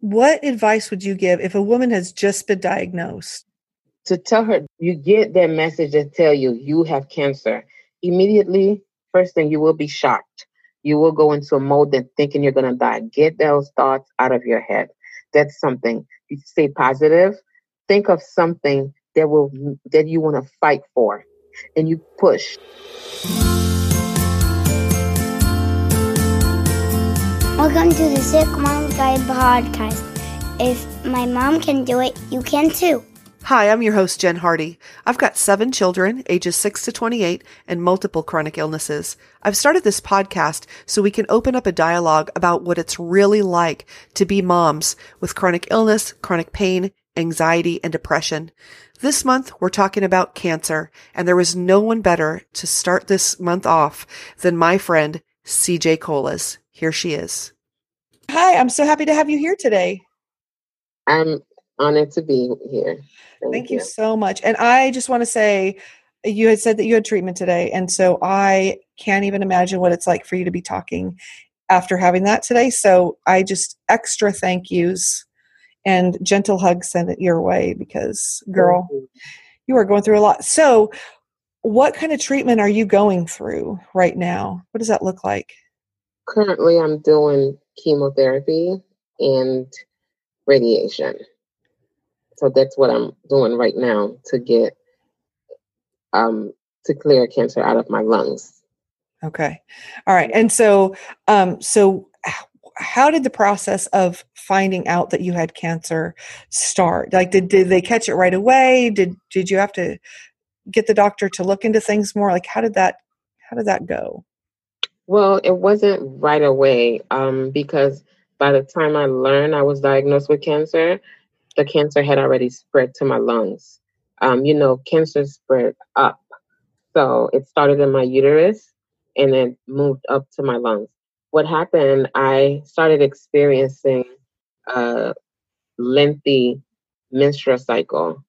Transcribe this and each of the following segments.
What advice would you give if a woman has just been diagnosed? To tell her, you get that message that tell you you have cancer. Immediately, first thing, you will be shocked. You will go into a mode that thinking you're going to die. Get those thoughts out of your head. That's something. You stay positive. Think of something that will that you want to fight for, and you push. Welcome to the Sick Mom Guide podcast. If my mom can do it, you can too. Hi, I'm your host, Jen Hardy. I've got seven children, ages 6 to 28, and multiple chronic illnesses. I've started this podcast so we can open up a dialogue about what it's really like to be moms with chronic illness, chronic pain, anxiety, and depression. This month, we're talking about cancer, and there was no one better to start this month off than my friend, CJ Colas. Here she is. Hi, I'm so happy to have you here today. I'm honored to be here. Thank, Thank you. you so much. And I just want to say, you had said that you had treatment today. And so I can't even imagine what it's like for you to be talking after having that today. So I just extra thank yous and gentle hugs send it your way because, girl, you. you are going through a lot. So, what kind of treatment are you going through right now? What does that look like? Currently, I'm doing chemotherapy and radiation. So that's what I'm doing right now to get um to clear cancer out of my lungs. Okay. All right. And so um so how did the process of finding out that you had cancer start? Like did did they catch it right away? Did did you have to get the doctor to look into things more? Like how did that how did that go? Well, it wasn't right away um, because by the time I learned I was diagnosed with cancer, the cancer had already spread to my lungs. Um, you know, cancer spread up. So it started in my uterus and then moved up to my lungs. What happened, I started experiencing a lengthy menstrual cycle.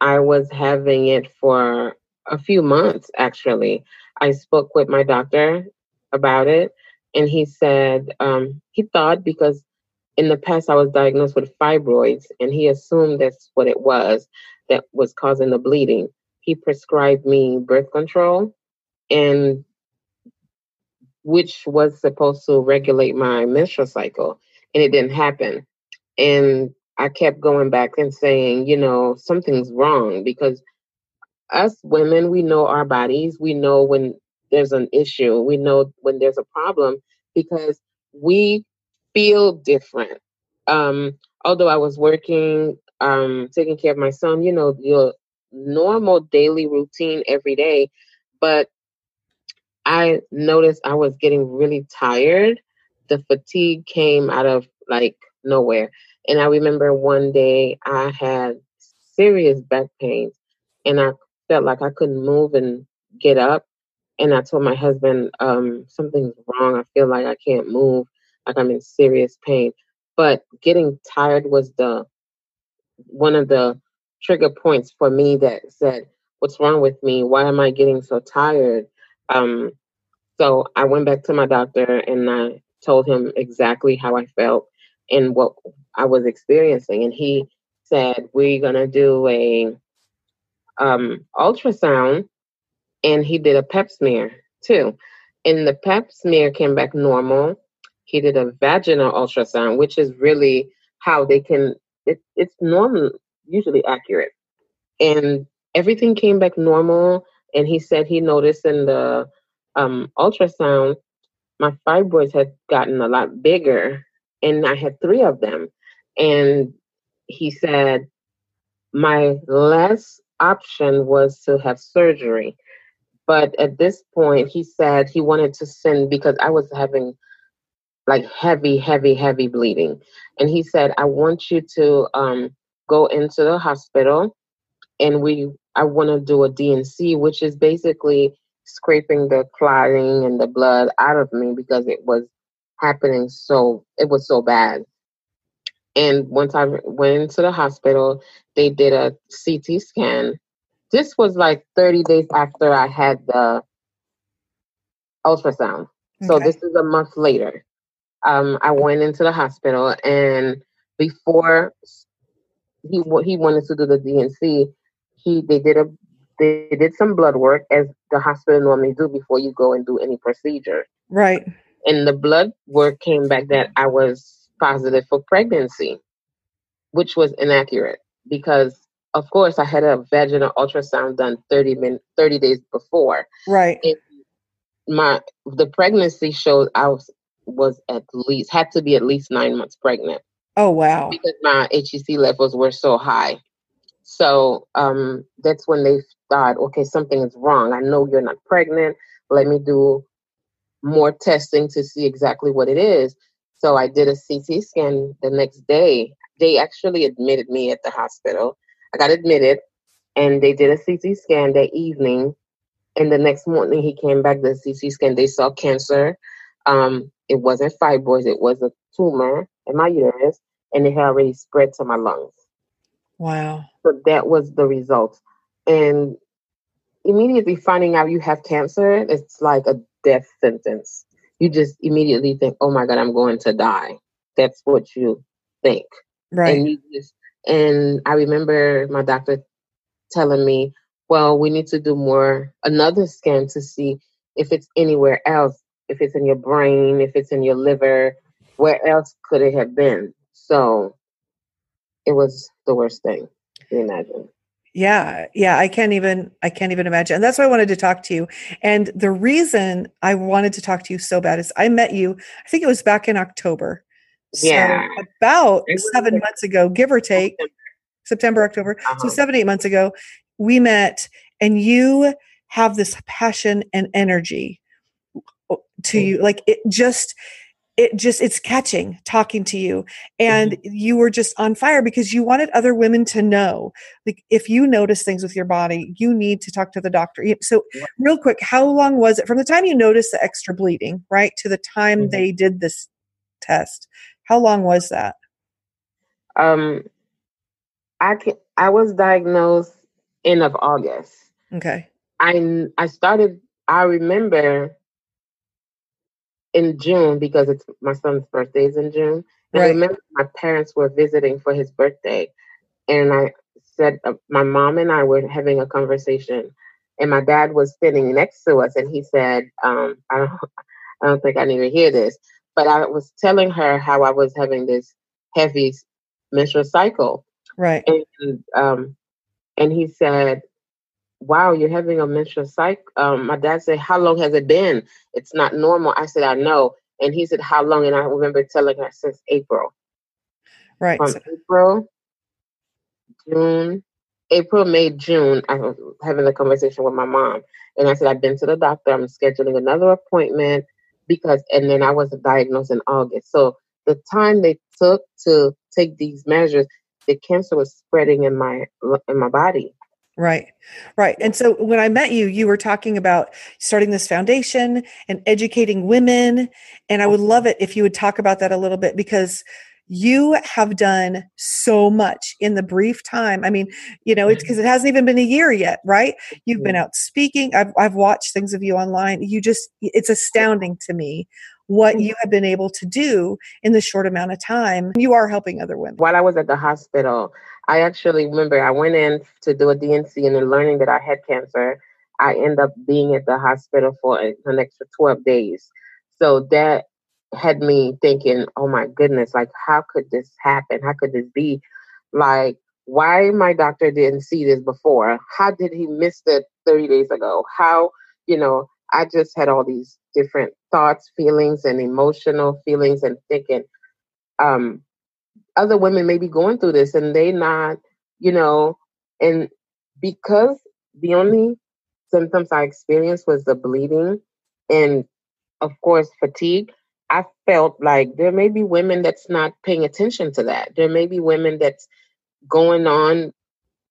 I was having it for a few months, actually. I spoke with my doctor about it. And he said um, he thought because in the past I was diagnosed with fibroids, and he assumed that's what it was that was causing the bleeding. He prescribed me birth control, and which was supposed to regulate my menstrual cycle, and it didn't happen. And I kept going back and saying, you know, something's wrong because us women, we know our bodies. We know when there's an issue. We know when there's a problem because we feel different. Um, although I was working, um, taking care of my son, you know, your normal daily routine every day, but I noticed I was getting really tired. The fatigue came out of like nowhere. And I remember one day I had serious back pains and I felt like I couldn't move and get up and I told my husband, um, something's wrong. I feel like I can't move, like I'm in serious pain. But getting tired was the one of the trigger points for me that said, What's wrong with me? Why am I getting so tired? Um, so I went back to my doctor and I told him exactly how I felt and what I was experiencing. And he said, We're gonna do a um ultrasound and he did a pap smear too. And the pap smear came back normal. He did a vaginal ultrasound, which is really how they can, it, it's normal, usually accurate. And everything came back normal. And he said he noticed in the um, ultrasound, my fibroids had gotten a lot bigger, and I had three of them. And he said, my last option was to have surgery. But at this point, he said he wanted to send because I was having like heavy, heavy, heavy bleeding. And he said, I want you to um, go into the hospital and we, I want to do a D&C, which is basically scraping the clotting and the blood out of me because it was happening so, it was so bad. And once I went into the hospital, they did a CT scan this was like 30 days after I had the ultrasound. Okay. So this is a month later. Um, I went into the hospital and before he he wanted to do the D&C, he they did a they did some blood work as the hospital normally do before you go and do any procedure. Right. And the blood work came back that I was positive for pregnancy, which was inaccurate because of course I had a vaginal ultrasound done 30 min 30 days before. Right. And my the pregnancy showed I was was at least had to be at least nine months pregnant. Oh wow! Because my HCG levels were so high, so um, that's when they thought, okay, something is wrong. I know you're not pregnant. Let me do more testing to see exactly what it is. So I did a CT scan the next day. They actually admitted me at the hospital. I got admitted, and they did a CT scan that evening. And the next morning, he came back. The CT scan, they saw cancer. Um, it wasn't fibroids; it was a tumor in my uterus, and it had already spread to my lungs. Wow. So that was the result. And immediately finding out you have cancer, it's like a death sentence. You just immediately think, oh my God, I'm going to die. That's what you think. Right. And, just, and I remember my doctor telling me, well, we need to do more, another scan to see if it's anywhere else, if it's in your brain, if it's in your liver, where else could it have been? So it was the worst thing you imagine. Yeah, yeah, I can't even I can't even imagine. And that's why I wanted to talk to you. And the reason I wanted to talk to you so bad is I met you, I think it was back in October. Yeah. So about seven months ago, give or take. September, October. Uh-huh. So seven, eight months ago, we met and you have this passion and energy to you. Like it just it just it's catching talking to you and mm-hmm. you were just on fire because you wanted other women to know like if you notice things with your body you need to talk to the doctor so real quick how long was it from the time you noticed the extra bleeding right to the time mm-hmm. they did this test how long was that um i can, i was diagnosed end of august okay i i started i remember in June because it's my son's birthday is in June. And right. I remember my parents were visiting for his birthday, and I said uh, my mom and I were having a conversation, and my dad was sitting next to us, and he said, um, "I don't, I don't think I need to hear this," but I was telling her how I was having this heavy menstrual cycle, right? And um, and he said, wow, you're having a menstrual cycle. Um, my dad said, how long has it been? It's not normal. I said, I know. And he said, how long? And I remember telling her since April. Right. From April, June, April, May, June, I was having a conversation with my mom. And I said, I've been to the doctor. I'm scheduling another appointment because, and then I was diagnosed in August. So the time they took to take these measures, the cancer was spreading in my in my body. Right. Right. And so when I met you, you were talking about starting this foundation and educating women. And I would mm-hmm. love it if you would talk about that a little bit because you have done so much in the brief time. I mean, you know, it's mm-hmm. because it hasn't even been a year yet, right? You've been out speaking. I've, I've watched things of you online. You just, it's astounding to me what mm-hmm. you have been able to do in the short amount of time. You are helping other women. While I was at the hospital, I actually remember I went in to do a D&C and then learning that I had cancer. I end up being at the hospital for an extra 12 days. So that had me thinking, oh my goodness, like how could this happen? How could this be? Like, why my doctor didn't see this before? How did he miss it 30 days ago? How, you know, I just had all these different thoughts, feelings, and emotional feelings and thinking, um, other women may be going through this and they not, you know, and because the only symptoms I experienced was the bleeding and of course fatigue, I felt like there may be women that's not paying attention to that. There may be women that's going on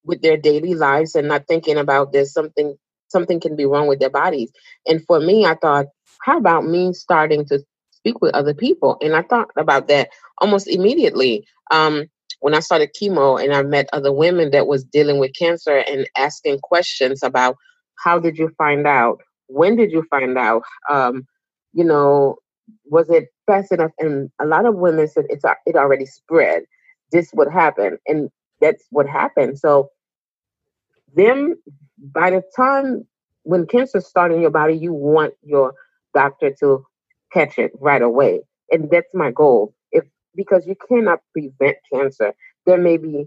with their daily lives and not thinking about there's something something can be wrong with their bodies. And for me, I thought, how about me starting to speak with other people? And I thought about that almost immediately. Um, when I started chemo and I met other women that was dealing with cancer and asking questions about how did you find out? When did you find out? Um, you know, was it fast enough? And a lot of women said it's it already spread. this would happen. And that's what happened. So them by the time when cancer starts in your body, you want your doctor to catch it right away. And that's my goal. If because you cannot prevent cancer. There may be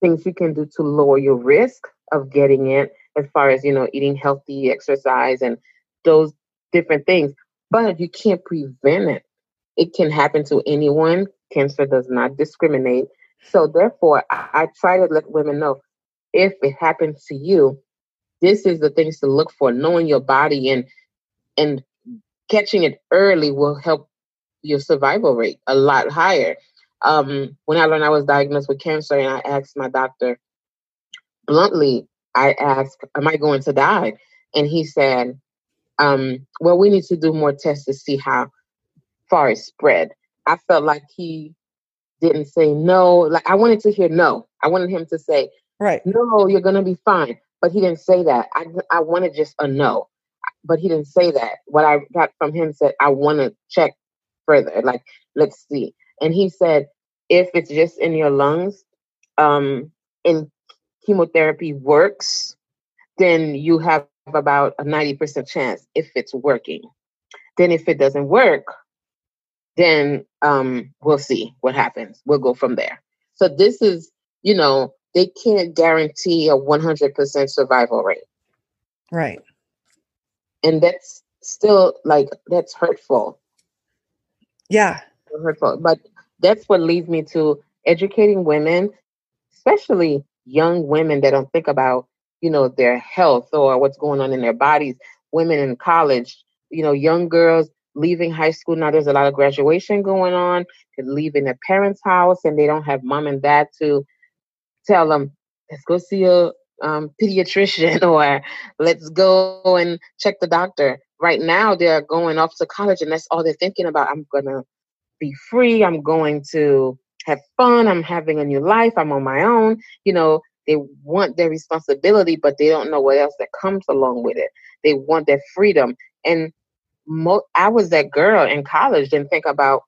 things you can do to lower your risk of getting it as far as, you know, eating healthy, exercise and those different things. But you can't prevent it. It can happen to anyone. Cancer does not discriminate. So therefore I, I try to let women know if it happens to you, this is the things to look for. Knowing your body and and catching it early will help your survival rate a lot higher. Um, when I learned I was diagnosed with cancer, and I asked my doctor bluntly, I asked, "Am I going to die?" And he said, um, "Well, we need to do more tests to see how far it spread." I felt like he didn't say no. Like I wanted to hear no. I wanted him to say, Right. No, you're gonna be fine. But he didn't say that. I I wanted just a no. But he didn't say that. What I got from him said, I want to check further. Like, let's see. And he said, if it's just in your lungs, um, and chemotherapy works, then you have about a 90% chance if it's working. Then if it doesn't work, then um, we'll see what happens. We'll go from there. So this is, you know, they can't guarantee a 100% survival rate. Right. And that's still like, that's hurtful. Yeah. Hurtful. But that's what leads me to educating women, especially young women that don't think about, you know, their health or what's going on in their bodies. Women in college, you know, young girls leaving high school. Now there's a lot of graduation going on. They're leaving their parents' house and they don't have mom and dad to tell them, let's go see a um, pediatrician or let's go and check the doctor. Right now, they're going off to college and that's all they're thinking about. I'm to be free. I'm going to have fun. I'm having a new life. I'm on my own. You know, they want their responsibility, but they don't know what else that comes along with it. They want their freedom. And mo- I was that girl in college, didn't think about,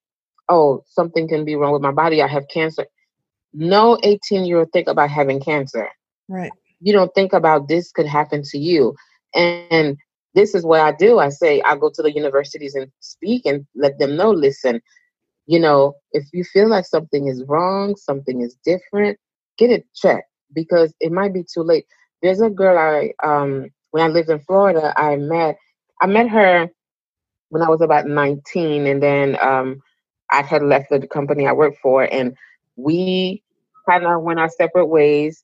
oh, something can be wrong with my body. I have cancer no 18 year old think about having cancer. Right. You don't think about this could happen to you. And this is what I do. I say I go to the universities and speak and let them know, listen, you know, if you feel like something is wrong, something is different, get it checked because it might be too late. There's a girl I um when I lived in Florida, I met I met her when I was about 19 and then um I had left the company I worked for and we kind of went our separate ways.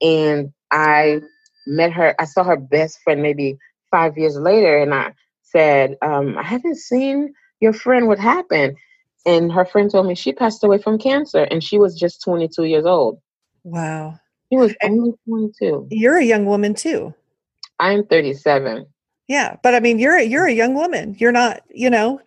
And I met her, I saw her best friend maybe five years later, and I said, um, I haven't seen your friend. What happened? And her friend told me she passed away from cancer, and she was just 22 years old. Wow. She was only 22. You're a young woman too. I'm 37. Yeah, but I mean, you're a, you're a young woman. You're not, you know,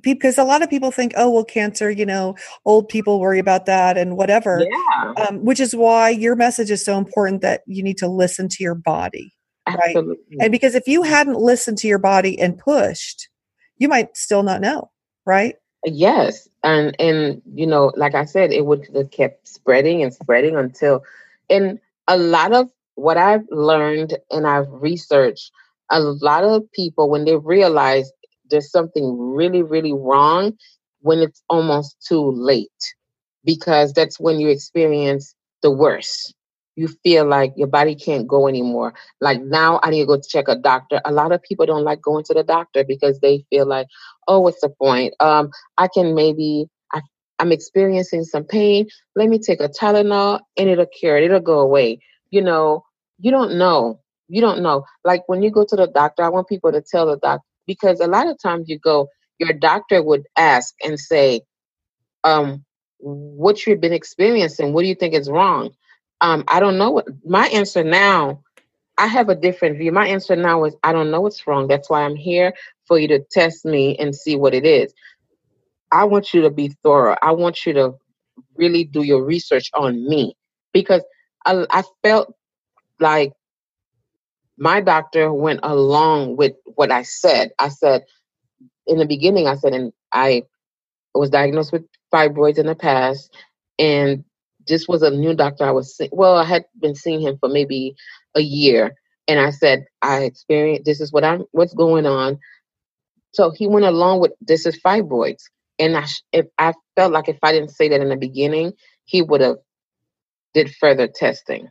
because a lot of people think, oh, well, cancer, you know, old people worry about that and whatever. Yeah. Um, which is why your message is so important that you need to listen to your body. Absolutely. Right. And because if you hadn't listened to your body and pushed, you might still not know. Right. Yes. And, and, you know, like I said, it would have kept spreading and spreading until, and a lot of what I've learned and I've researched, a lot of people, when they realize there's something really, really wrong when it's almost too late because that's when you experience the worst. You feel like your body can't go anymore. Like now, I need to go check a doctor. A lot of people don't like going to the doctor because they feel like, oh, what's the point? Um, I can maybe I'm experiencing some pain. Let me take a Tylenol and it'll cure it. It'll go away. You know, you don't know. You don't know. Like when you go to the doctor, I want people to tell the doctor because a lot of times you go, your doctor would ask and say, um, what you've been experiencing, what do you think is wrong? Um, I don't know what my answer now. I have a different view. My answer now is I don't know what's wrong. That's why I'm here for you to test me and see what it is. I want you to be thorough. I want you to really do your research on me because I, I felt like my doctor went along with what I said. I said in the beginning, I said, and I was diagnosed with fibroids in the past. and this was a new doctor I was well, I had been seeing him for maybe a year, and I said I experienced this is what I'm what's going on. So he went along with this is fibroids, and I if I felt like if I didn't say that in the beginning, he would have did further testing.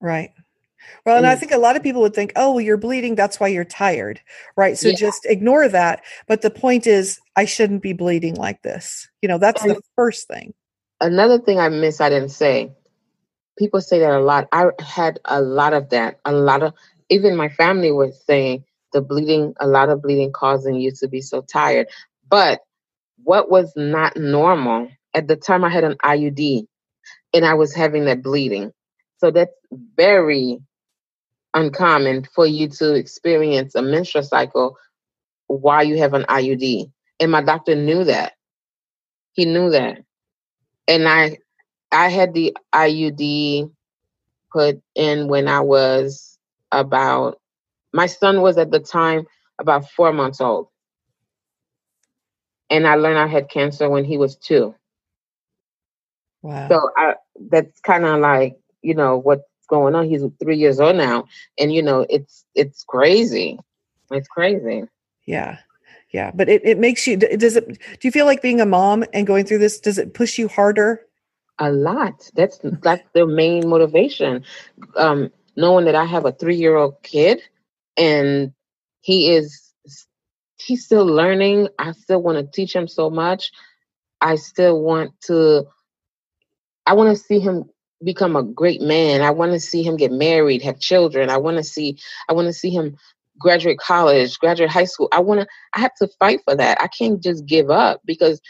Right. Well, and I Mm. think a lot of people would think, oh, well, you're bleeding. That's why you're tired. Right. So Yeah. just ignore that. But the point is, I shouldn't be bleeding like this. You know, that's the first thing. Another thing I miss I didn't say. People say that a lot. I had a lot of that. A lot of even my family was saying the bleeding, a lot of bleeding causing you to be so tired. But what was not normal at the time I had an IUD and I was having that bleeding. So that's very uncommon for you to experience a menstrual cycle while you have an IUD. And my doctor knew that. He knew that. And I I had the IUD put in when I was about my son was at the time about four months old. And I learned I had cancer when he was two. Wow. So I that's kind of like, you know, what's going on. He's three years old now. And you know, it's it's crazy. It's crazy. yeah. Yeah. But it, it makes you, does it, do you feel like being a mom and going through this, does it push you harder? A lot. That's that's the main motivation. Um, knowing that I have a three year old kid and he is he's still learning. I still want to teach him so much. I still want to I want to see him become a great man. I want to see him get married, have children. I want to see I want to see him graduate college, graduate high school. I want to I have to fight for that. I can't just give up because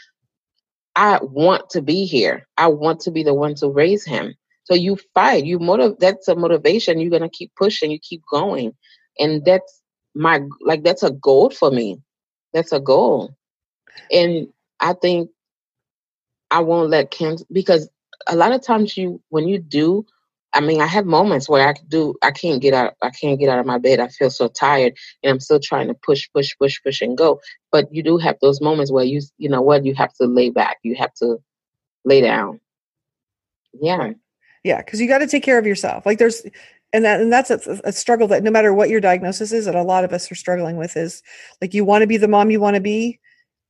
I want to be here. I want to be the one to raise him. So you fight. You motive. That's a motivation. You're gonna keep pushing. You keep going, and that's my like that's a goal for me. That's a goal, and I think I won't let cancer because a lot of times you when you do. I mean, I have moments where I do. I can't get out. I can't get out of my bed. I feel so tired, and I'm still trying to push, push, push, push, and go. But you do have those moments where you, you know what, you have to lay back. You have to lay down. Yeah. Yeah. Because you got to take care of yourself. Like there's, and that, and that's a, a struggle that no matter what your diagnosis is, that a lot of us are struggling with is like you want to be the mom you want to be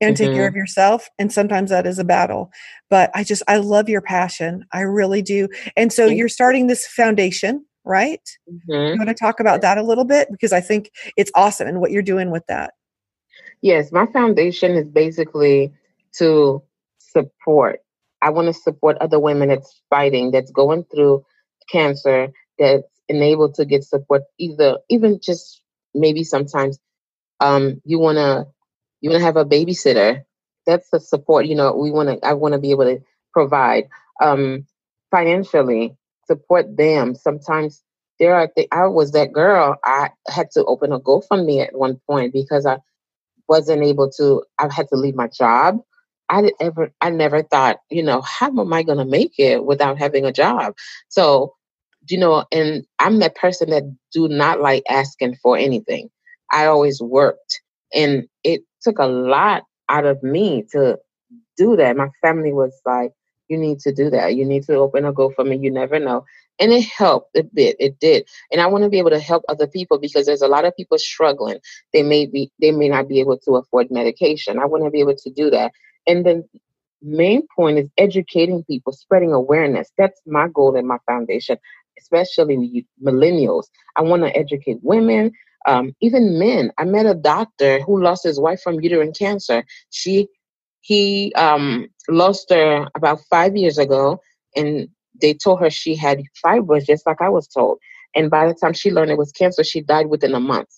and take care of yourself. And sometimes that is a battle. But I just, I love your passion. I really do. And so you're starting this foundation, right? Mhm. You want to talk about that a little bit? Because I think it's awesome and what you're doing with that. Yes, my foundation is basically to support. I want to support other women that's fighting, that's going through cancer, that's enabled to get support. Either even just maybe sometimes um, you want to you want to have a babysitter. That's the support. You know, we want to. I want to be able to provide um, financially support them. Sometimes there are. Th- I was that girl. I had to open a GoFundMe at one point because I wasn't able to i had to leave my job i ever i never thought you know how am i going to make it without having a job so you know and i'm that person that do not like asking for anything. I always worked and it took a lot out of me to do that. My family was like you need to do that. You need to open a GoFundMe. you never know. And it helped a bit. It did. And i want to be able to help other people because there's a lot of people struggling. They may be they may not be able to afford medication. I want to be able to do that. And the main point is educating people spreading awareness. That's my goal in my foundation especially millennials i want to educate women um, even men i met a doctor who lost his wife from uterine cancer she he um, lost her about five years ago and they told her she had fibroids just like i was told and by the time she learned it was cancer she died within a month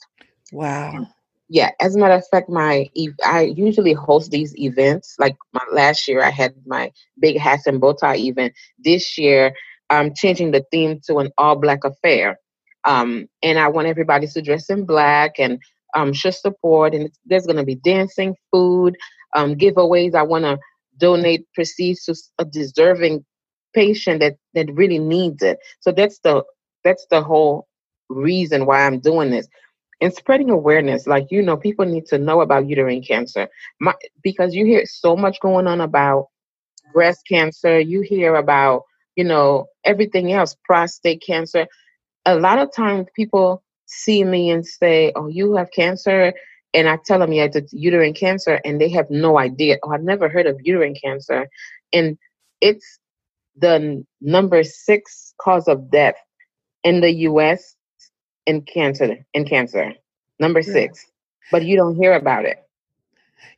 Wow. yeah, as a matter of fact, my I usually host these events. Like my last year, I had my big hats and bow tie event. This year, I'm changing the theme to an all black affair, um, and I want everybody to dress in black and um, show support. And there's going to be dancing, food, um, giveaways. I want to donate proceeds to a deserving patient that that really needs it. So that's the that's the whole reason why I'm doing this and spreading awareness like you know people need to know about uterine cancer My, because you hear so much going on about breast cancer, you hear about, you know, everything else, prostate cancer. A lot of times people see me and say, Oh, you have cancer. And I tell them, Yeah, it's uterine cancer. And they have no idea. Oh, I've never heard of uterine cancer. And it's the number six cause of death in the US in cancer in cancer. Number yeah. six. But you don't hear about it.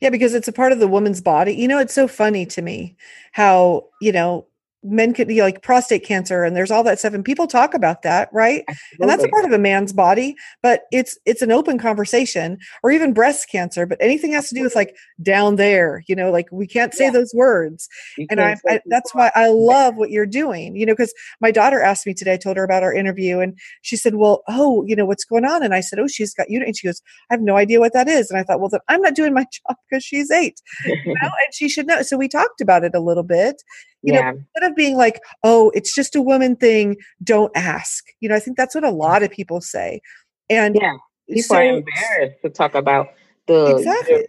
Yeah, because it's a part of the woman's body. You know, it's so funny to me how, you know, men could be like prostate cancer and there's all that stuff and people talk about that right Absolutely. and that's a part of a man's body but it's it's an open conversation or even breast cancer but anything has to do with like down there you know like we can't say yeah. those words you and I, I that's why i love what you're doing you know because my daughter asked me today i told her about our interview and she said well oh you know what's going on and i said oh she's got you and she goes i have no idea what that is and i thought well then i'm not doing my job because she's eight you know? and she should know so we talked about it a little bit you yeah. know instead of being like oh it's just a woman thing don't ask you know i think that's what a lot of people say. And yeah. People so, are embarrassed to talk about the exactly.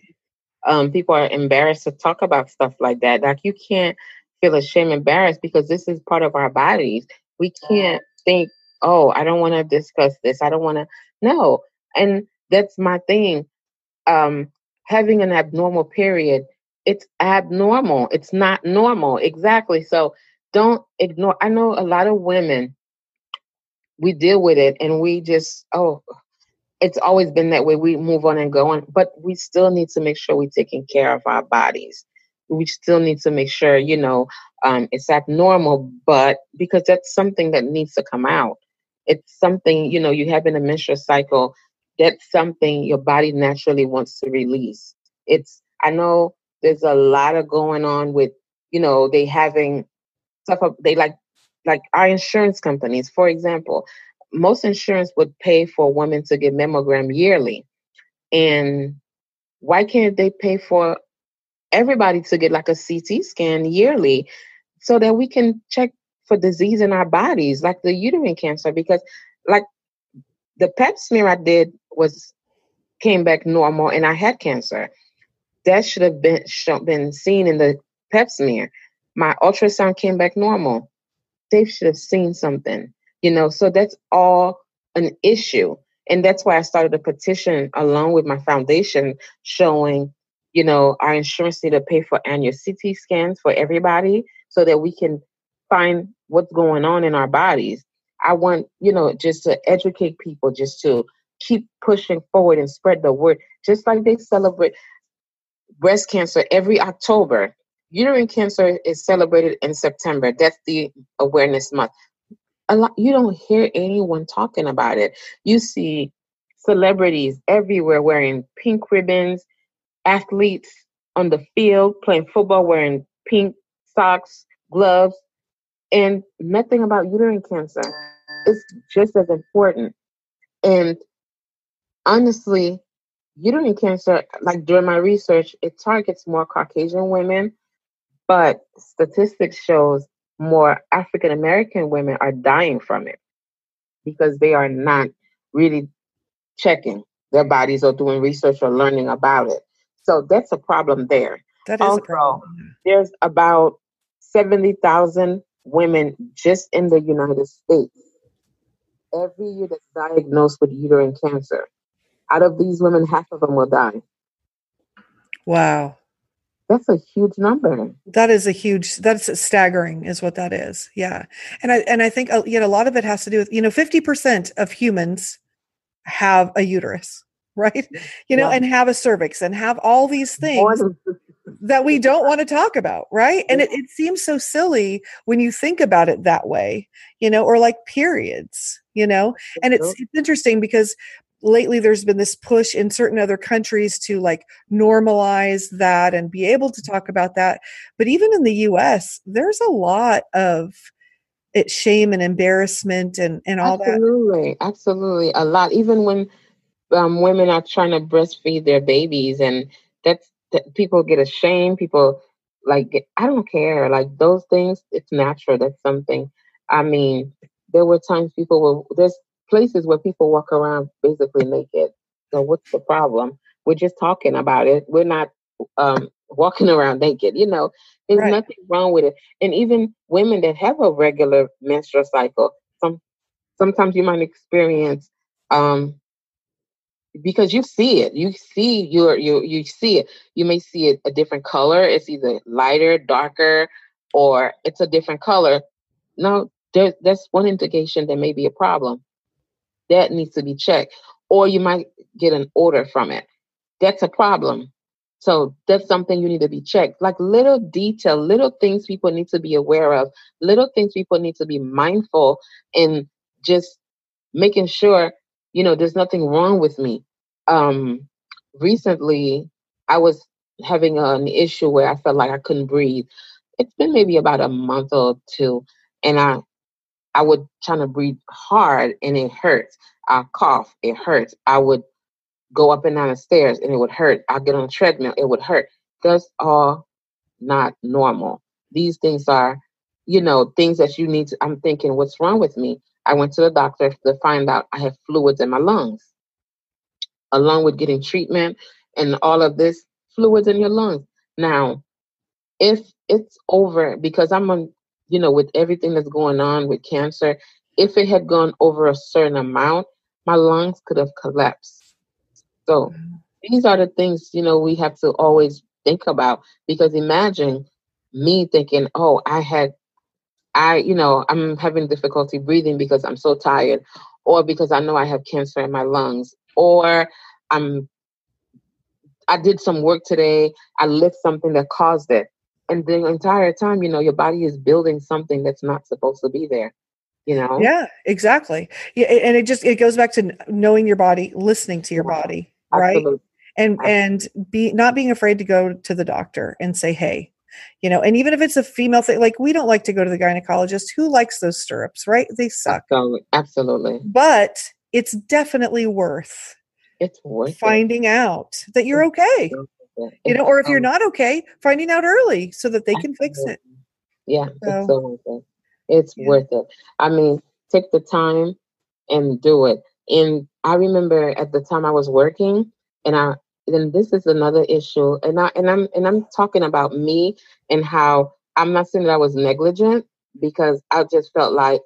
um people are embarrassed to talk about stuff like that. Like you can't feel ashamed embarrassed because this is part of our bodies. We can't think oh i don't want to discuss this. I don't want to no. And that's my thing. Um having an abnormal period it's abnormal. It's not normal. Exactly. So don't ignore. I know a lot of women, we deal with it and we just, oh, it's always been that way. We move on and go on, but we still need to make sure we're taking care of our bodies. We still need to make sure, you know, um, it's abnormal, but because that's something that needs to come out. It's something, you know, you have in a menstrual cycle, that's something your body naturally wants to release. It's, I know there's a lot of going on with, you know, they having stuff up, they like like our insurance companies, for example, most insurance would pay for women to get mammogram yearly. And why can't they pay for everybody to get like a CT scan yearly so that we can check for disease in our bodies, like the uterine cancer? Because like the pap smear I did was came back normal and I had cancer that should have been been seen in the pap smear. My ultrasound came back normal. They should have seen something, you know. So that's all an issue, and that's why I started a petition along with my foundation, showing, you know, our insurance need to pay for annual CT scans for everybody, so that we can find what's going on in our bodies. I want, you know, just to educate people, just to keep pushing forward and spread the word, just like they celebrate breast cancer every October. Uterine cancer is celebrated in September. That's the awareness month. A lot you don't hear anyone talking about it. You see celebrities everywhere wearing pink ribbons, athletes on the field playing football wearing pink socks, gloves, and nothing about uterine cancer. It's just as important. And honestly, uterine cancer, like during my research, it targets more Caucasian women, but statistics shows more African American women are dying from it because they are not really checking their bodies or doing research or learning about it. So that's a problem there. That is also, a problem. There's about 70,000 women just in the United States every year that's diagnosed with uterine cancer out of these women, half of them will die. Wow. That's a huge number. That is a huge. That's staggering, is what that is. Yeah, and I and I think uh, you know a lot of it has to do with you know fifty percent of humans have a uterus, right? You know, yeah. and have a cervix and have all these things that we don't want to talk about, right? And it, it seems so silly when you think about it that way, you know, or like periods, you know. And it's it's interesting because lately there's been this push in certain other countries to like normalize that and be able to talk about that. But even in the US there's a lot of it shame and embarrassment and and all absolutely, that. Absolutely absolutely a lot. Even when um, women are trying to breastfeed their babies and that's that people get ashamed people like i don't care like those things it's natural that's something i mean there were times people were there's places where people walk around basically naked. So what's the problem? We're just talking about it. We're not um, walking around naked. You know, there's Right. nothing wrong with it. And even women that have a regular menstrual cycle, some sometimes you might experience um, because you see it. You see your you you see it. You may see it a different color. It's either lighter, darker, or it's a different color. No, there, that's one indication there may be a problem. That needs to be checked. Or you might get an order from it. That's a problem. So that's something you need to be checked. Like little detail, little things people need to be aware of, little things people need to be mindful in just making sure, you know, there's nothing wrong with me. Um recently I was having an issue where I felt like I couldn't breathe. It's been maybe about a month or two, and I I would try to breathe hard and it hurts. I cough, it hurts. I would go up and down the stairs and it would hurt. I get on a treadmill, it would hurt. That's all not normal. These things are, you know, things that you need to. I'm thinking, what's wrong with me? I went to the doctor to find out I have fluids in my lungs. Along with getting treatment and all of this, fluids in your lungs. Now, if it's over, because I'm on, you know, with everything that's going on with cancer, if it had gone over a certain amount, my lungs could have collapsed. So these are the things, you know, we have to always think about because imagine me thinking, oh, I had, I, you know, I'm having difficulty breathing because I'm so tired, or because I know I have cancer in my lungs, or I'm, I did some work today, I lift something that caused it. And the entire time, you know, your body is building something that's not supposed to be there, you know? Yeah, exactly. Yeah, and it just it goes back to knowing your body, listening to your body, right? Absolutely. And and be not being afraid to go to the doctor and say, "Hey, you know." And even if it's a female thing, like we don't like to go to the gynecologist. Who likes those stirrups, right? They suck. Absolutely. Absolutely. But it's definitely worth It's worth it. finding out that you're okay. You know, or if you're um, not okay, finding out early so that they can fix it. Yeah, So- it's so worth it. It's Yeah. worth it. I mean, take the time and do it. And I remember at the time I was working, and I then this is another issue, and I and I'm and I'm talking about me and how I'm not saying that I was negligent because I just felt like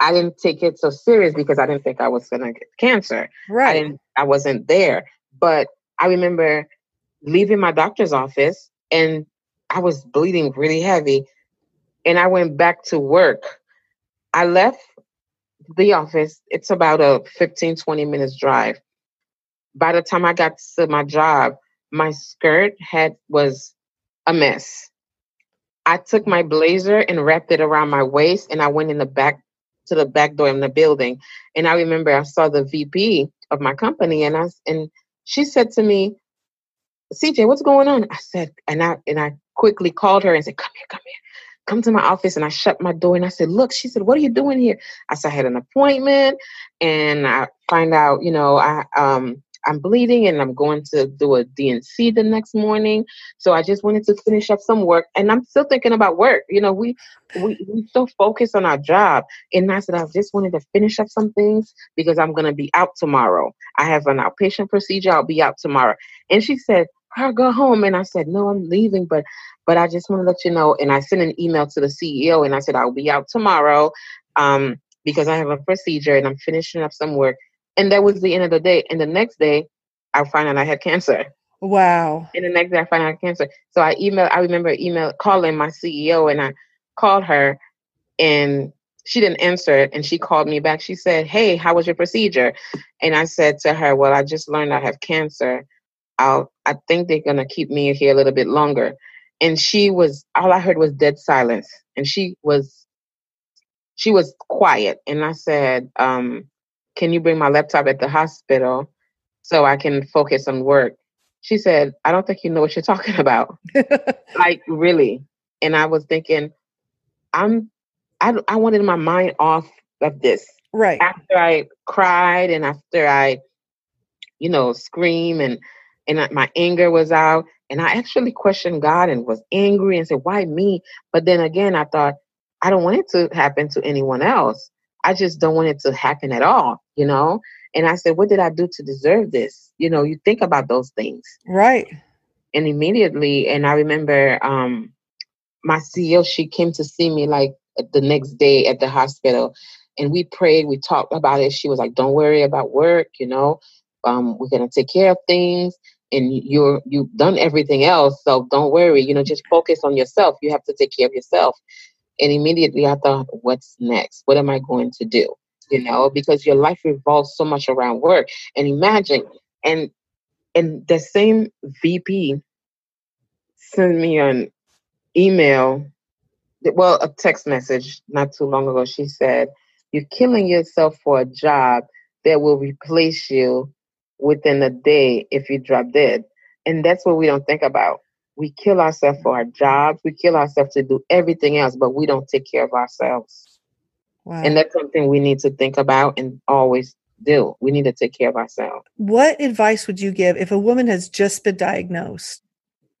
I didn't take it so serious because I didn't think I was gonna get cancer. I Right. didn't I wasn't there. But I remember leaving my doctor's office and I was bleeding really heavy. And I went back to work. I left the office. It's about a 15, 20 minutes drive. By the time I got to my job, my skirt had was a mess. I took my blazer and wrapped it around my waist and I went in the back to the back door in the building. And I remember I saw the VP of my company and I and she said to me, CJ, what's going on? I said, and I and I quickly called her and said, Come here, come here. Come to my office. And I shut my door and I said, Look, she said, What are you doing here? I said, I had an appointment and I find out, you know, I um I'm bleeding and I'm going to do a D&C the next morning. So I just wanted to finish up some work. And I'm still thinking about work. You know, we we we so focused on our job. And I said, I just wanted to finish up some things because I'm gonna be out tomorrow. I have an outpatient procedure, I'll be out tomorrow. And she said, her go home. And I said, no, I'm leaving, but but I just want to let you know. And I sent an email to the CEO and I said, I'll be out tomorrow um, because I have a procedure and I'm finishing up some work. And that was the end of the day. And the next day, I found out I had cancer. Wow. And the next day, I found out I had cancer. So I emailed, I remember email calling my CEO and I called her and she didn't answer it. And she called me back. She said, Hey, how was your procedure? And I said to her, Well, I just learned I have cancer. I'll, I think they're going to keep me here a little bit longer. And she was, all I heard was dead silence. And she was, she was quiet. And I said, um, can you bring my laptop at the hospital so I can focus on work? She said, I don't think you know what you're talking about. like, really. And I was thinking, I'm, I, I wanted my mind off of this right. after I cried and after I, you know, scream and and my anger was out, and I actually questioned God and was angry and said, "Why me?" But then again, I thought, I don't want it to happen to anyone else. I just don't want it to happen at all, you know. And I said, "What did I do to deserve this?" You know, you think about those things. Right. And immediately, and I remember um, my CEO, she came to see me like the next day at the hospital and we prayed, we talked about it. She was like, Don't worry about work, you know, um, we're gonna take care of things and you're you've done everything else, so don't worry, you know, just focus on yourself. You have to take care of yourself. And immediately I thought, what's next? What am I going to do? You know, because your life revolves so much around work. And imagine, and and the same VP sent me an email, well, a text message not too long ago. She said, You're killing yourself for a job that will replace you within a day if you drop dead. And that's what we don't think about. We kill ourselves for our jobs, we kill ourselves to do everything else, but we don't take care of ourselves. Wow. And that's something we need to think about and always do. We need to take care of ourselves. What advice would you give if a woman has just been diagnosed?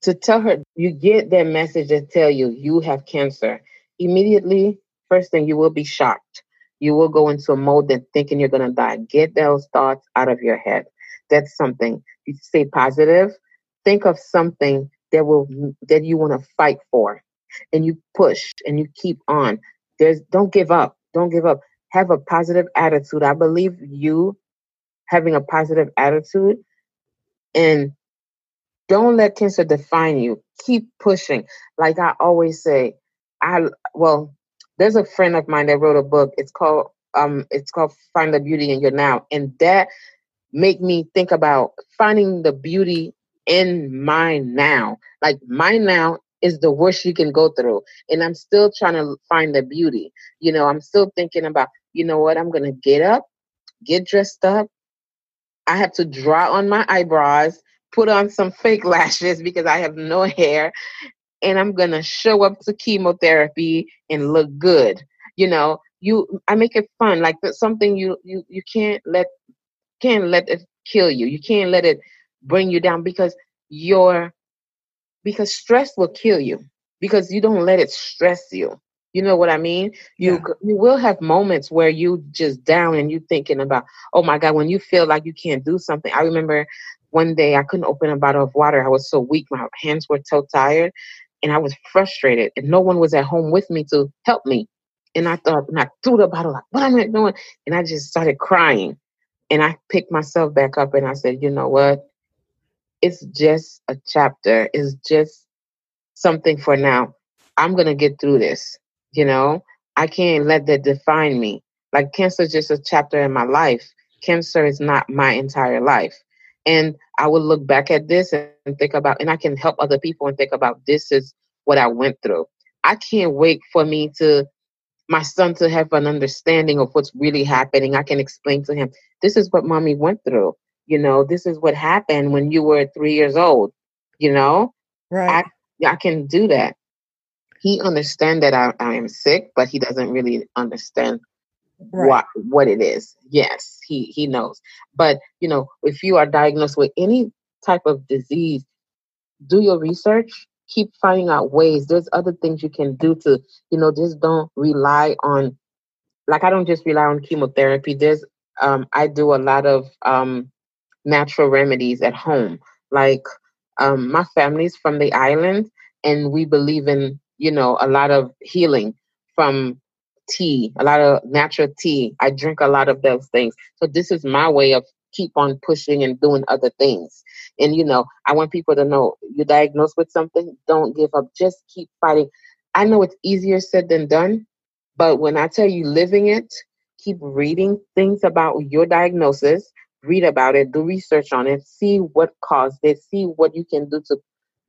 To tell her, you get that message that tell you you have cancer. Immediately, first thing, you will be shocked. You will go into a mode that thinking you're going to die. Get those thoughts out of your head. That's something. You stay positive. Think of something that will that you want to fight for, and you push and you keep on. There's don't give up. Don't give up have a positive attitude. I believe you having a positive attitude and don't let cancer define you. Keep pushing. Like I always say, I well, there's a friend of mine that wrote a book. It's called um it's called Find the Beauty in Your Now. And that make me think about finding the beauty in my now. Like my now is the worst you can go through. And I'm still trying to find the beauty. You know, I'm still thinking about you know what? I'm going to get up, get dressed up. I have to draw on my eyebrows, put on some fake lashes because I have no hair, and I'm going to show up to chemotherapy and look good. You know, you I make it fun like that's something you you you can't let can't let it kill you. You can't let it bring you down because your because stress will kill you because you don't let it stress you. You know what I mean? You yeah. you will have moments where you just down and you thinking about, oh my God, when you feel like you can't do something. I remember one day I couldn't open a bottle of water. I was so weak, my hands were so tired, and I was frustrated, and no one was at home with me to help me. And I thought, and I threw the bottle like, what am I doing? And I just started crying. And I picked myself back up and I said, you know what? It's just a chapter. It's just something for now. I'm gonna get through this. You know, I can't let that define me. Like cancer is just a chapter in my life. Cancer is not my entire life. And I would look back at this and think about, and I can help other people and think about this is what I went through. I can't wait for me to, my son to have an understanding of what's really happening. I can explain to him, this is what mommy went through. You know, this is what happened when you were three years old. You know, right. I, I can do that he understands that I, I am sick, but he doesn't really understand right. what what it is. Yes, he he knows. But you know, if you are diagnosed with any type of disease, do your research. Keep finding out ways. There's other things you can do to, you know, just don't rely on. Like I don't just rely on chemotherapy. There's um, I do a lot of um, natural remedies at home. Like um, my family's from the island, and we believe in you know, a lot of healing from tea, a lot of natural tea. I drink a lot of those things. So this is my way of keep on pushing and doing other things. And you know, I want people to know you're diagnosed with something, don't give up. Just keep fighting. I know it's easier said than done, but when I tell you living it, keep reading things about your diagnosis, read about it, do research on it, see what caused it, see what you can do to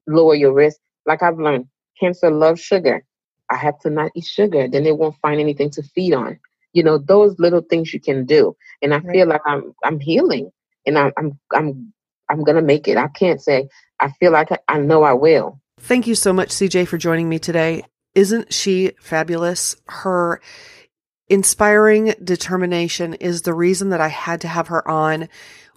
lower your risk. Like I've learned, Cancer loves sugar. I have to not eat sugar. Then they won't find anything to feed on. You know, those little things you can do. And I right. feel like I'm I'm healing and I'm I'm I'm I'm gonna make it. I can't say I feel like I, I know I will. Thank you so much, CJ, for joining me today. Isn't she fabulous? Her inspiring determination is the reason that I had to have her on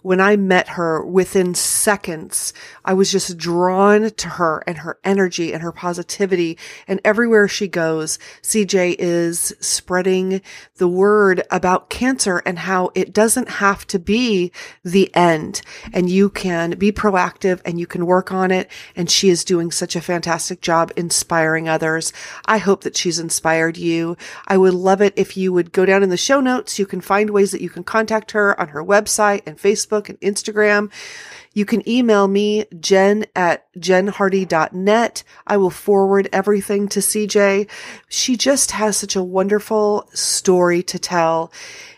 when I met her within seconds, I was just drawn to her and her energy and her positivity. And everywhere she goes, CJ is spreading the word about cancer and how it doesn't have to be the end and you can be proactive and you can work on it. And she is doing such a fantastic job inspiring others. I hope that she's inspired you. I would love it if you would go down in the show notes. You can find ways that you can contact her on her website and Facebook and Instagram. You can email me, jen at jenhardy.net. I will forward everything to CJ. She just has such a wonderful story to tell.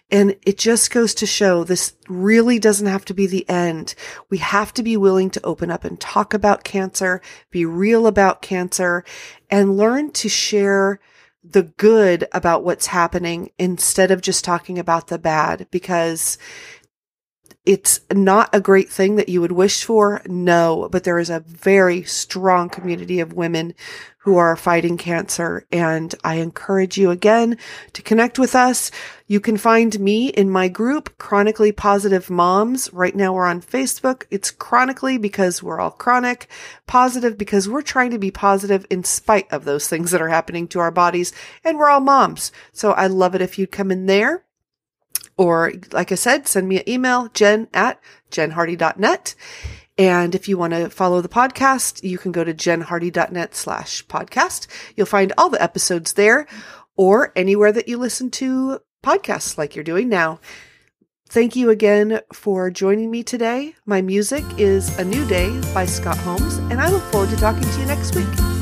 And it just goes to show this really doesn't have to be the end. We have to be willing to open up and talk about cancer, be real about cancer, and learn to share the good about what's happening instead of just talking about the bad because it's not a great thing that you would wish for. No, but there is a very strong community of women who are fighting cancer. And I encourage you again to connect with us. You can find me in my group, Chronically Positive Moms. Right now we're on Facebook. It's chronically because we're all chronic, positive because we're trying to be positive in spite of those things that are happening to our bodies. And we're all moms. So I love it if you'd come in there. Or, like I said, send me an email, jen at jenhardy.net. And if you want to follow the podcast, you can go to jenhardy.net slash podcast. You'll find all the episodes there or anywhere that you listen to podcasts like you're doing now. Thank you again for joining me today. My music is A New Day by Scott Holmes, and I look forward to talking to you next week.